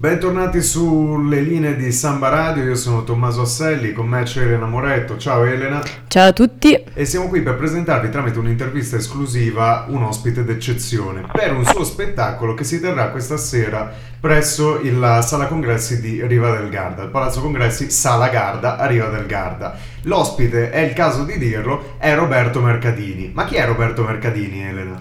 Bentornati sulle linee di Samba Radio, io sono Tommaso Asselli, con me c'è Elena Moretto. Ciao Elena. Ciao a tutti. E siamo qui per presentarvi tramite un'intervista esclusiva un ospite d'eccezione per un suo spettacolo che si terrà questa sera presso la Sala Congressi di Riva del Garda, il Palazzo Congressi Sala Garda a Riva del Garda. L'ospite, è il caso di dirlo, è Roberto Mercadini. Ma chi è Roberto Mercadini, Elena?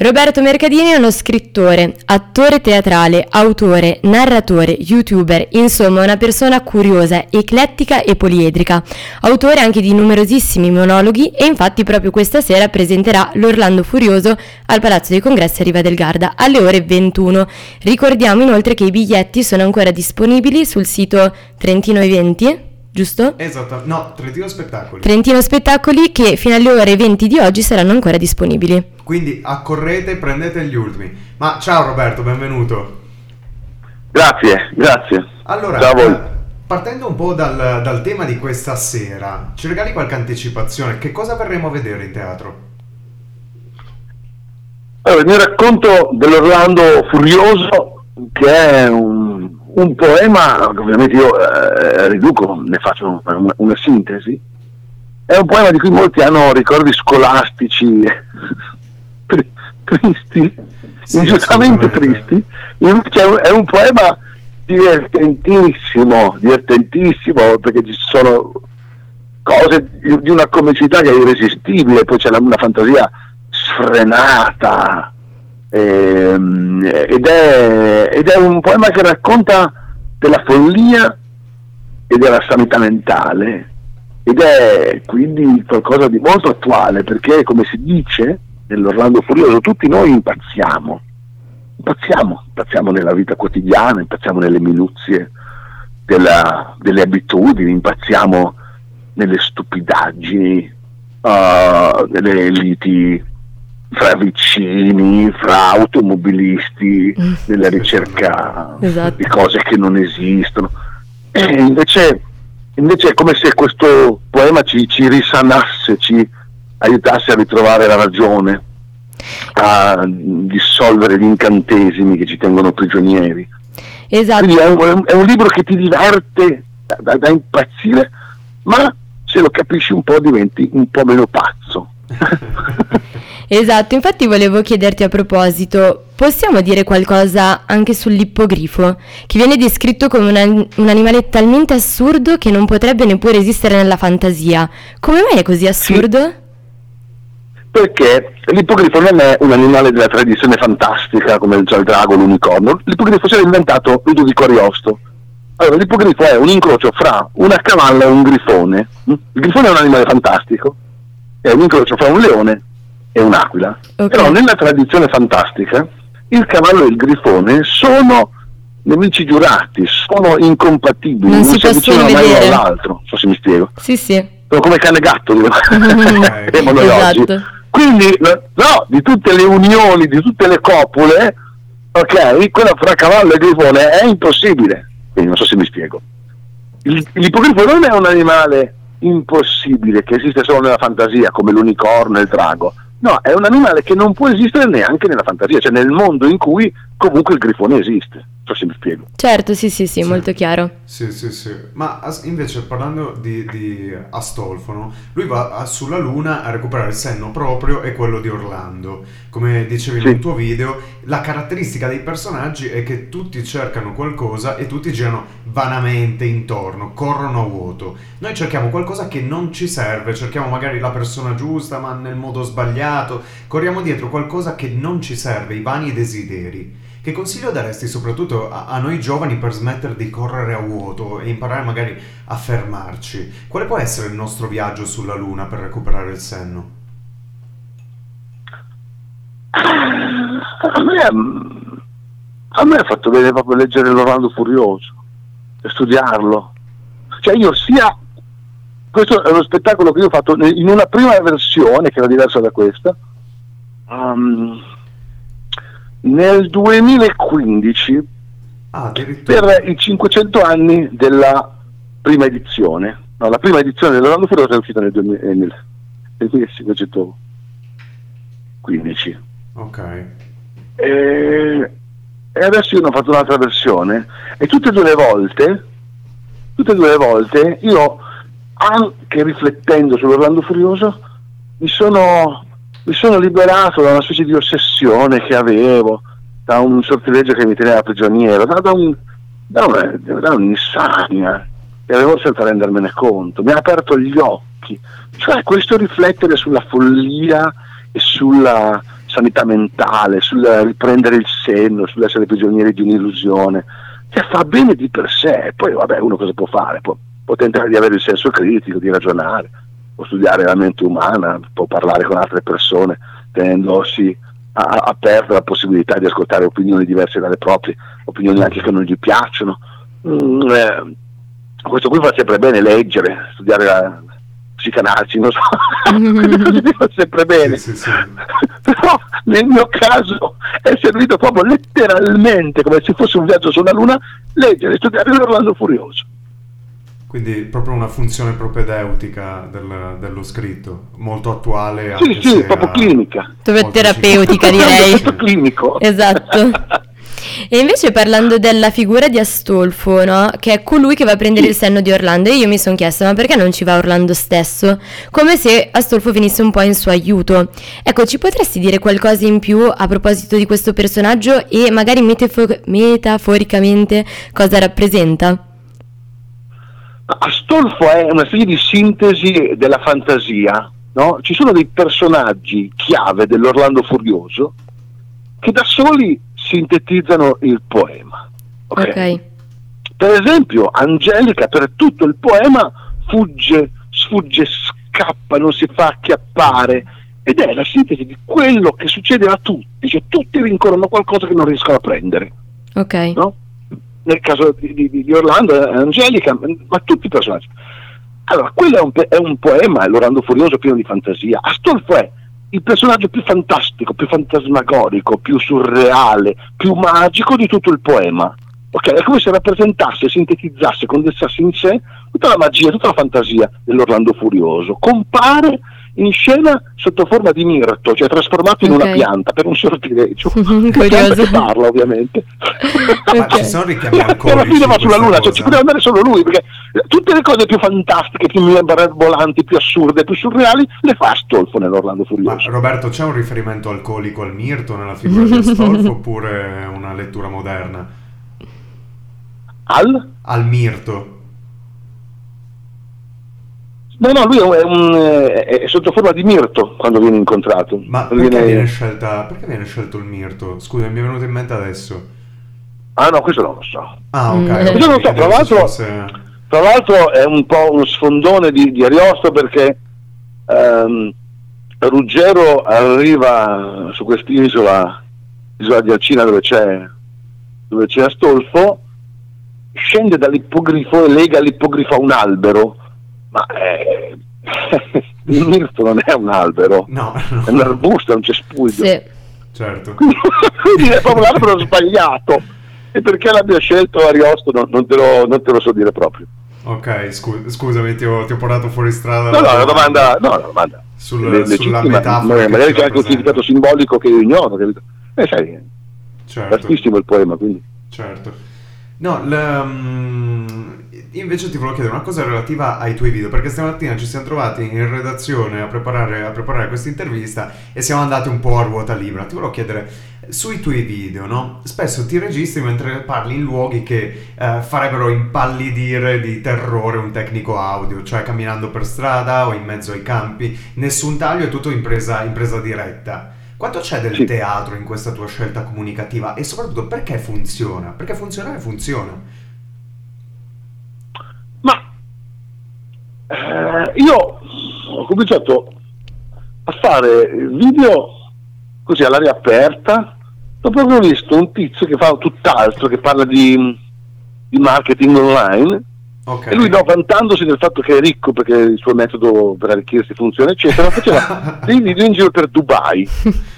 Roberto Mercadini è uno scrittore, attore teatrale, autore, narratore, youtuber, insomma una persona curiosa, eclettica e poliedrica, autore anche di numerosissimi monologhi e infatti proprio questa sera presenterà L'Orlando Furioso al Palazzo dei Congressi a Riva del Garda alle ore 21. Ricordiamo inoltre che i biglietti sono ancora disponibili sul sito Trentino Eventi giusto? Esatto, no, Trentino Spettacoli. Trentino Spettacoli che fino alle ore 20 di oggi saranno ancora disponibili. Quindi accorrete e prendete gli ultimi. Ma ciao Roberto, benvenuto. Grazie, grazie. Allora, ciao eh, partendo un po' dal, dal tema di questa sera, ci regali qualche anticipazione? Che cosa verremo a vedere in teatro? Allora, mi racconto dell'Orlando Furioso, che è un un poema, ovviamente io eh, riduco, ne faccio una, una, sintesi, è un poema di cui molti hanno ricordi scolastici tristi, sì, ingiustamente tristi, invece è un, è un poema divertentissimo, divertentissimo perché ci sono cose di una comicità che è irresistibile, poi c'è una fantasia sfrenata, ed, è, ed, è, un poema che racconta della follia e della sanità mentale. Ed è quindi qualcosa di molto attuale perché come si dice nell'Orlando Furioso tutti noi impazziamo. Impazziamo, impazziamo nella vita quotidiana impazziamo nelle minuzie della, delle abitudini impazziamo nelle stupidaggini uh, nelle liti fra vicini, fra automobilisti, mm. nella ricerca esatto. di cose che non esistono. E invece, invece è come se questo poema ci, ci risanasse, ci aiutasse a ritrovare la ragione, a dissolvere gli incantesimi che ci tengono prigionieri. Esatto. Quindi è un, è un libro che ti diverte da, da, da impazzire, ma se lo capisci un po' diventi un po' meno pazzo. Esatto, infatti volevo chiederti a proposito, possiamo dire qualcosa anche sull'ippogrifo, che viene descritto come una, un animale talmente assurdo che non potrebbe neppure esistere nella fantasia. Come mai è così assurdo? Sì. Perché l'ippogrifo non è un animale della tradizione fantastica come il drago, l'unicorno. L'ippogrifo si è inventato Ludovico Ariosto. Allora, l'ippogrifo è un incrocio fra una cavalla e un grifone. Il grifone è un animale fantastico, è un incrocio fra un leone e un'aquila. Okay. Però nella tradizione fantastica il cavallo e il grifone sono nemici giurati, sono incompatibili, non, non si, si avvicinano mai l'uno all'altro, non so se mi spiego. Sì, sì. Sono come cane e gatto, diremo noi esatto. oggi. Quindi, no, di tutte le unioni, di tutte le copule, ok, quella fra cavallo e grifone è impossibile. Quindi non so se mi spiego. L'ippogrifo non è un animale impossibile che esiste solo nella fantasia, come l'unicorno e il drago No, è un animale che non può esistere neanche nella fantasia, cioè nel mondo in cui comunque il grifone esiste. So se mi spiego. Certo, sì, sì, sì, sì. molto chiaro. Sì, sì, sì. Ma invece parlando di, di Astolfono, lui va sulla Luna a recuperare il senno proprio e quello di Orlando. Come dicevi sì. nel tuo video, la caratteristica dei personaggi è che tutti cercano qualcosa e tutti girano vanamente intorno, corrono a vuoto. Noi cerchiamo qualcosa che non ci serve, cerchiamo magari la persona giusta ma nel modo sbagliato, corriamo dietro qualcosa che non ci serve, i vani desideri. Che consiglio daresti soprattutto a, a, noi giovani per smettere di correre a vuoto e imparare magari a fermarci? Quale può essere il nostro viaggio sulla Luna per recuperare il senno? A me, a me ha fatto bene proprio leggere l'Orlando Furioso e studiarlo. Cioè io sia... Questo è uno spettacolo che io ho fatto in una prima versione che era diversa da questa. Um, nel 2015 ah, per i 500 anni della prima edizione. No, la prima edizione dell'Orlando Furioso è uscita nel, 2000, eh, nel, nel 1515. Ok. E, e adesso io ne ho fatto un'altra versione e tutte e due le volte, tutte e due le volte io anche riflettendo sull'Orlando Furioso mi sono, mi sono liberato da una specie di ossessione che avevo, da un sortileggio che mi teneva prigioniero, da, da, un, da, una, da un'insania che avevo senza rendermene conto, mi ha aperto gli occhi, cioè questo riflettere sulla follia e sulla sanità mentale, sul riprendere il senno, sull'essere prigionieri di un'illusione, che fa bene di per sé, poi vabbè uno cosa può fare? Può, può tentare di avere il senso critico, di ragionare, può studiare la mente umana, può parlare con altre persone tenendosi aperto alla possibilità di ascoltare opinioni diverse dalle proprie, opinioni anche che non gli piacciono. Mm, eh, questo qui fa sempre bene leggere, studiare la psicanalisi, non so, fa sempre bene. Sì, sì, sì. Però nel mio caso è servito proprio letteralmente, come se fosse un viaggio sulla Luna, leggere studiare l'Orlando Furioso. Quindi proprio una funzione propedeutica del, dello scritto, molto attuale. Sì, sì, proprio clinica. Proprio terapeutica direi. clinico. Esatto. E invece parlando della figura di Astolfo, no? che è colui che va a prendere il senno di Orlando, e io mi sono chiesto ma perché non ci va Orlando stesso? Come se Astolfo venisse un po' in suo aiuto. Ecco, ci potresti dire qualcosa in più a proposito di questo personaggio e magari metafo- metaforicamente cosa rappresenta? Astolfo è una specie di sintesi della fantasia, no? Ci sono dei personaggi chiave dell'Orlando Furioso che da soli sintetizzano il poema. Okay? ok. Per esempio, Angelica per tutto il poema fugge, sfugge, scappa, non si fa acchiappare ed è la sintesi di quello che succede a tutti, cioè tutti rincorrono qualcosa che non riescono a prendere. Ok. No? Nel caso di, di, di Orlando e Angelica, ma tutti i personaggi. Allora, quello è un, è un poema, l'Orlando Furioso pieno di fantasia. Astolfo è il personaggio più fantastico, più fantasmagorico, più surreale, più magico di tutto il poema. Ok, è come se rappresentasse, sintetizzasse, condensasse in sé tutta la magia, tutta la fantasia dell'Orlando Furioso. Compare in scena sotto forma di mirto, cioè trasformato in okay. una pianta per un sortileggio. Curioso. che parla ovviamente. Ma ci sono richiami alcolici. alla fine va sulla luna, cioè ci poteva andare solo lui, perché tutte le cose più fantastiche, più volanti, più assurde, più surreali, le fa Astolfo nell'Orlando Furioso. Ma Roberto, c'è un riferimento alcolico al mirto nella figura di Astolfo oppure una lettura moderna? Al? Al mirto. No, no, lui è, un, è, sotto forma di mirto quando viene incontrato. Ma perché viene... Viene scelta, perché viene scelto il mirto? Scusa, mi è venuto in mente adesso. Ah no, questo non lo so. Ah, ok. Mm. Questo non lo so, tra l'altro, fosse... tra l'altro, è un po' uno sfondone di, di Ariosto perché um, Ruggero arriva su quest'isola, l'isola di Alcina dove c'è, dove c'è Astolfo, scende dall'ippogrifo e lega l'ippogrifo a un albero ma eh, il mirto non è un albero, no, no. è un arbusto, è un cespuglio. Sì. Certo. Quindi è proprio l'albero sbagliato. E perché l'abbia scelto Ariosto non, non, te lo, non, te lo, so dire proprio. Ok, scu- scusami, ti ho, ti ho, portato fuori strada. No, no, la domanda, no, la domanda. Sul, le, sulla metafora. Magari c'è anche un significato simbolico che io ignoro. Capito? Eh, sai, certo. è il poema, quindi. Certo. No, l, um, invece ti volevo chiedere una cosa relativa ai tuoi video, perché stamattina ci siamo trovati in redazione a preparare, a preparare questa intervista e siamo andati un po' a ruota libera. Ti volevo chiedere, sui tuoi video, no? Spesso ti registri mentre parli in luoghi che eh, farebbero impallidire di terrore un tecnico audio, cioè camminando per strada o in mezzo ai campi, nessun taglio, è tutto in presa, in presa diretta. Quanto c'è del sì. teatro in questa tua scelta comunicativa e soprattutto perché funziona? Perché funzionare funziona. Ma eh, io ho cominciato a fare video così all'aria aperta dopo ho visto un tizio che fa tutt'altro, che parla di, di marketing online Okay. E lui no, vantandosi del fatto che è ricco perché il suo metodo per arricchirsi funziona, eccetera, faceva dei video in giro per Dubai.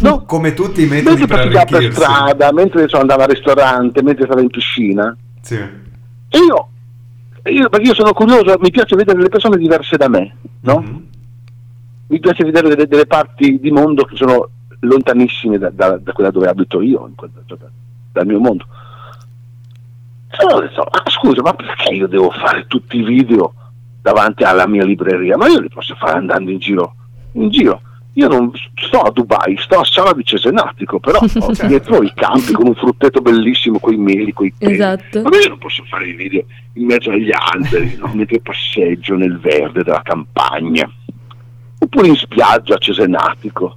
No? Come tutti i metodi mentre per arricchirsi. per strada, mentre insomma, andava al ristorante, mentre stava in piscina. Sì. E io, io, perché io sono curioso, mi piace vedere le persone diverse da me, no? Mm-hmm. Mi piace vedere delle, delle, parti di mondo che sono lontanissime da, da, da quella dove abito io. dal mio mondo. Allora ho detto, ah, scusa, ma perché io devo fare tutti i video davanti alla mia libreria? Ma io li posso fare andando in giro, in giro. Io non sto a Dubai, sto a Sala di Cesenatico, però ho dietro i campi con un frutteto bellissimo, con i meli, con i peli. Esatto. Ma io non posso fare i video in mezzo agli alberi, no? mentre passeggio nel verde della campagna. Oppure in spiaggia a Cesenatico,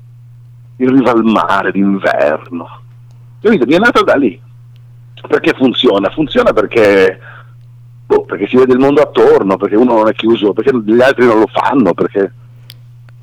in riva al mare d'inverno. Capito? Mi è nata da lì. Perché funziona? Funziona perché, boh, perché si vede il mondo attorno, perché uno non è chiuso, perché gli altri non lo fanno, perché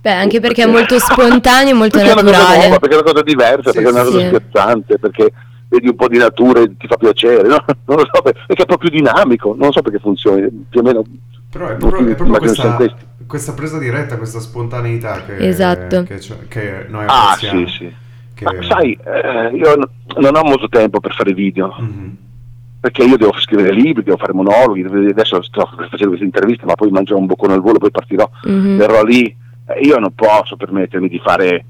Beh, anche perché è molto spontaneo e molto perché È una cosa naturale. nuova, perché è una cosa diversa, Sì, perché è una cosa sì. scherzante, perché vedi un po' di natura e ti fa piacere, no? Non lo so, perché è proprio dinamico, non so perché funzioni, più o meno. Però è proprio, è proprio questa, questa presa diretta, questa spontaneità che, Esatto. che, che noi Ah, apprezziamo. sì, sì. Che- Ma sai, eh, io n- non ho molto tempo per fare video, Mhm. perché io devo scrivere libri, devo fare monologhi, adesso sto facendo queste interviste, ma poi mangerò un boccone al volo, poi partirò, Mhm. verrò lì. Eh, Io non posso permettermi di fare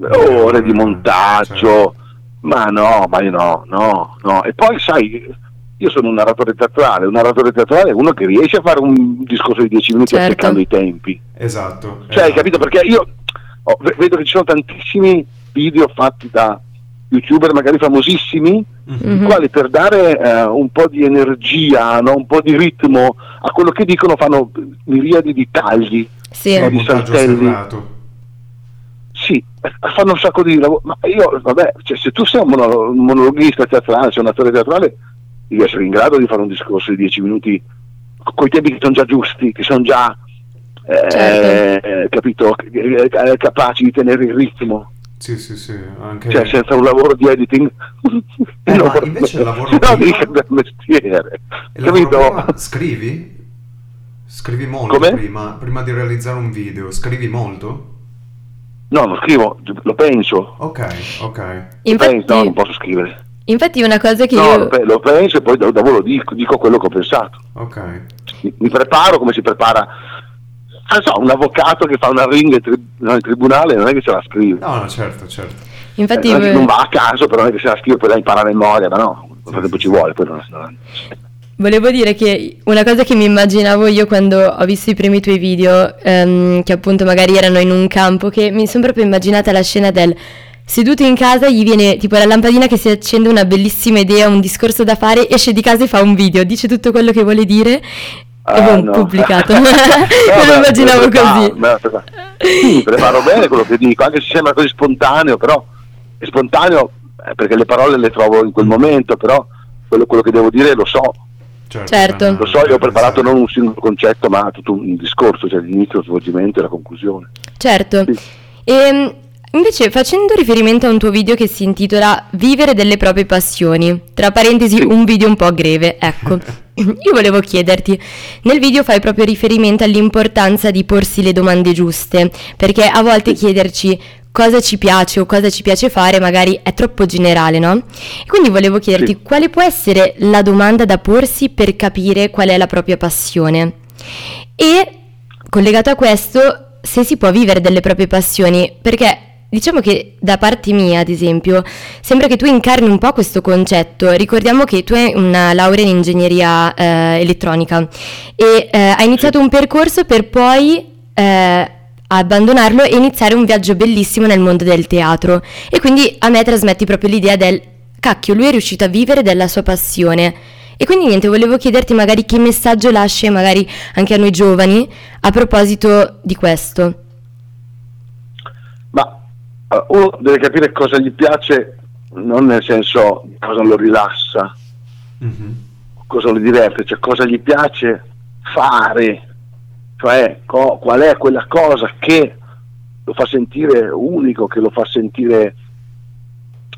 ore di montaggio, certo. ma no, ma io no, no, no. E poi sai, io sono un narratore teatrale, un narratore teatrale è uno che riesce a fare un discorso di 10 minuti Certo. azzeccando i tempi. Esatto. Cioè, hai esatto. capito? Perché io oh, vedo che ci sono tantissimi video fatti da youtuber magari famosissimi, Mhm. Mhm. i quali per dare eh, un po' di energia, no? un po' di ritmo a quello che dicono fanno miriadi di tagli. Sì. È di serrato. Sì, fanno un sacco di lavoro. Ma io, vabbè, cioè, se tu sei un, mono- un monologhista teatrale, sei un attore teatrale, devi essere in grado di fare un discorso di 10 minuti con i tempi che sono già giusti, che sono già eh, Certo. eh, capito, eh, eh, capaci di tenere il ritmo. Sì, sì, sì. Anche... Cioè, senza un lavoro di editing, Eh, no, ma invece il lavoro no, prima- mestiere. Lavoro Capito? prima scrivi? Scrivi molto Come? prima, prima di realizzare un video, scrivi molto? No, non scrivo, lo penso. Ok, ok. Lo penso, no, non Infatti, posso scrivere. infatti una cosa che No, io... lo, pe- lo penso e poi dopo lo dico, dico quello che ho pensato. Ok. mi, mi preparo come si prepara non so, un avvocato che fa una ring in, tri- no, in tribunale non è che se la scrive No, no, certo, certo. Infatti, Eh, non, è non va a caso però non è che se la scrive poi la impara a memoria ma no quanto tempo ci vuole poi non, non- Volevo dire che una cosa che mi immaginavo io quando ho visto i primi tuoi video, ehm, che appunto magari erano in un campo, che mi sono proprio immaginata la scena del seduto in casa, gli viene tipo la lampadina che si accende, una bellissima idea, un discorso da fare, esce di casa e fa un video, dice tutto quello che vuole dire e Ah, boom, no. pubblicato. No, Me lo immaginavo così. preparo. Sì, preparo bene quello che dico anche se sembra così spontaneo però è spontaneo eh, perché le parole le trovo in quel momento però quello, quello che devo dire lo so Certo, Certo. lo so, io ho preparato non un singolo concetto ma tutto un discorso cioè l'inizio, lo svolgimento e la conclusione Certo. Sì. E invece facendo riferimento a un tuo video che si intitola Vivere delle proprie passioni, tra parentesi Sì. un video un po' greve, ecco. Io volevo chiederti, nel video fai proprio riferimento all'importanza di porsi le domande giuste, perché a volte chiederci cosa ci piace o cosa ci piace fare magari è troppo generale, no? E quindi volevo chiederti Sì. quale può essere la domanda da porsi per capire qual è la propria passione. E collegato a questo, se si può vivere delle proprie passioni, perché diciamo che da parte mia, ad esempio, sembra che tu incarni un po' questo concetto. Ricordiamo che tu hai una laurea in ingegneria eh, elettronica e eh, hai iniziato un percorso per poi eh, abbandonarlo e iniziare un viaggio bellissimo nel mondo del teatro. E quindi a me trasmetti proprio l'idea del cacchio, lui è riuscito a vivere della sua passione. E quindi niente, volevo chiederti magari che messaggio lasci magari anche a noi giovani a proposito di questo. Ma eh, uno deve capire cosa gli piace, non nel senso cosa lo rilassa, Mhm. cosa lo diverte, cioè cosa gli piace fare, cioè co- qual è quella cosa che lo fa sentire unico, che lo fa sentire...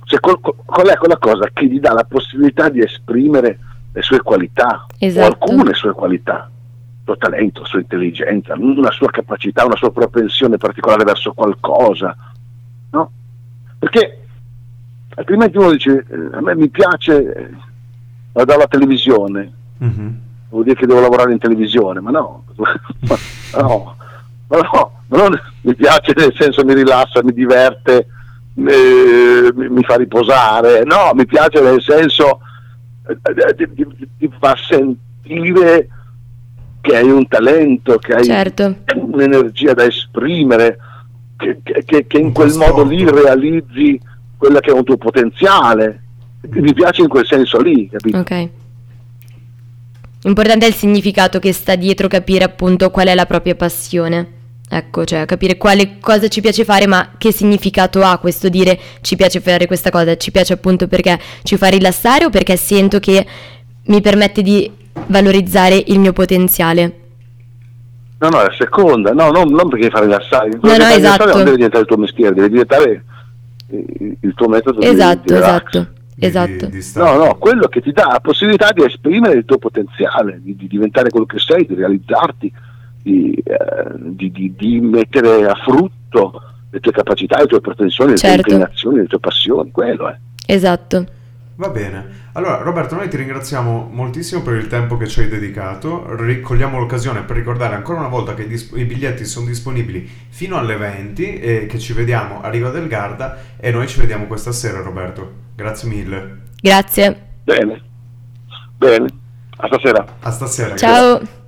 Cioè, qual, qual è quella cosa che gli dà la possibilità di esprimere le sue qualità Esatto. o alcune sue qualità, il suo talento, la sua intelligenza, una sua capacità, una sua propensione particolare verso qualcosa, no? Perché altrimenti uno dice, eh, a me mi piace, eh, vado alla televisione, Mhm. Vuol dire che devo lavorare in televisione, ma no, ma no, ma no, ma non mi piace nel senso mi rilassa, mi diverte, eh, mi fa riposare, no, mi piace nel senso eh, ti, ti, ti fa sentire che hai un talento, che hai certo. un'energia da esprimere, che, che, che in quel modo lì realizzi quello che è un tuo potenziale. Mi piace in quel senso lì, capito? Ok. Importante è il significato che sta dietro, capire appunto qual è la propria passione. Ecco, cioè capire quale cosa ci piace fare, ma che significato ha questo dire ci piace fare questa cosa, ci piace appunto perché ci fa rilassare o perché sento che mi permette di valorizzare il mio potenziale. No, no, la seconda, no, non, non perché fa rilassare, no, no, esatto. non deve diventare il tuo mestiere, deve diventare il tuo metodo esatto, di, di esatto. Esatto. Di, di no, no, quello che ti dà la possibilità di esprimere il tuo potenziale, di, di diventare quello che sei, di realizzarti, di, eh, di, mettere a frutto le tue capacità, le tue pretensioni, certo. le tue certo. inclinazioni, le tue passioni, quello è. Esatto. Va bene. Allora, Roberto, noi ti ringraziamo moltissimo per il tempo che ci hai dedicato. Ricogliamo l'occasione per ricordare ancora una volta che i, disp- i biglietti sono disponibili fino alle 20 e che ci vediamo a Riva del Garda e noi ci vediamo questa sera, Roberto. Grazie mille. Grazie. Bene. Bene. A stasera. A stasera. Ciao. Grazie.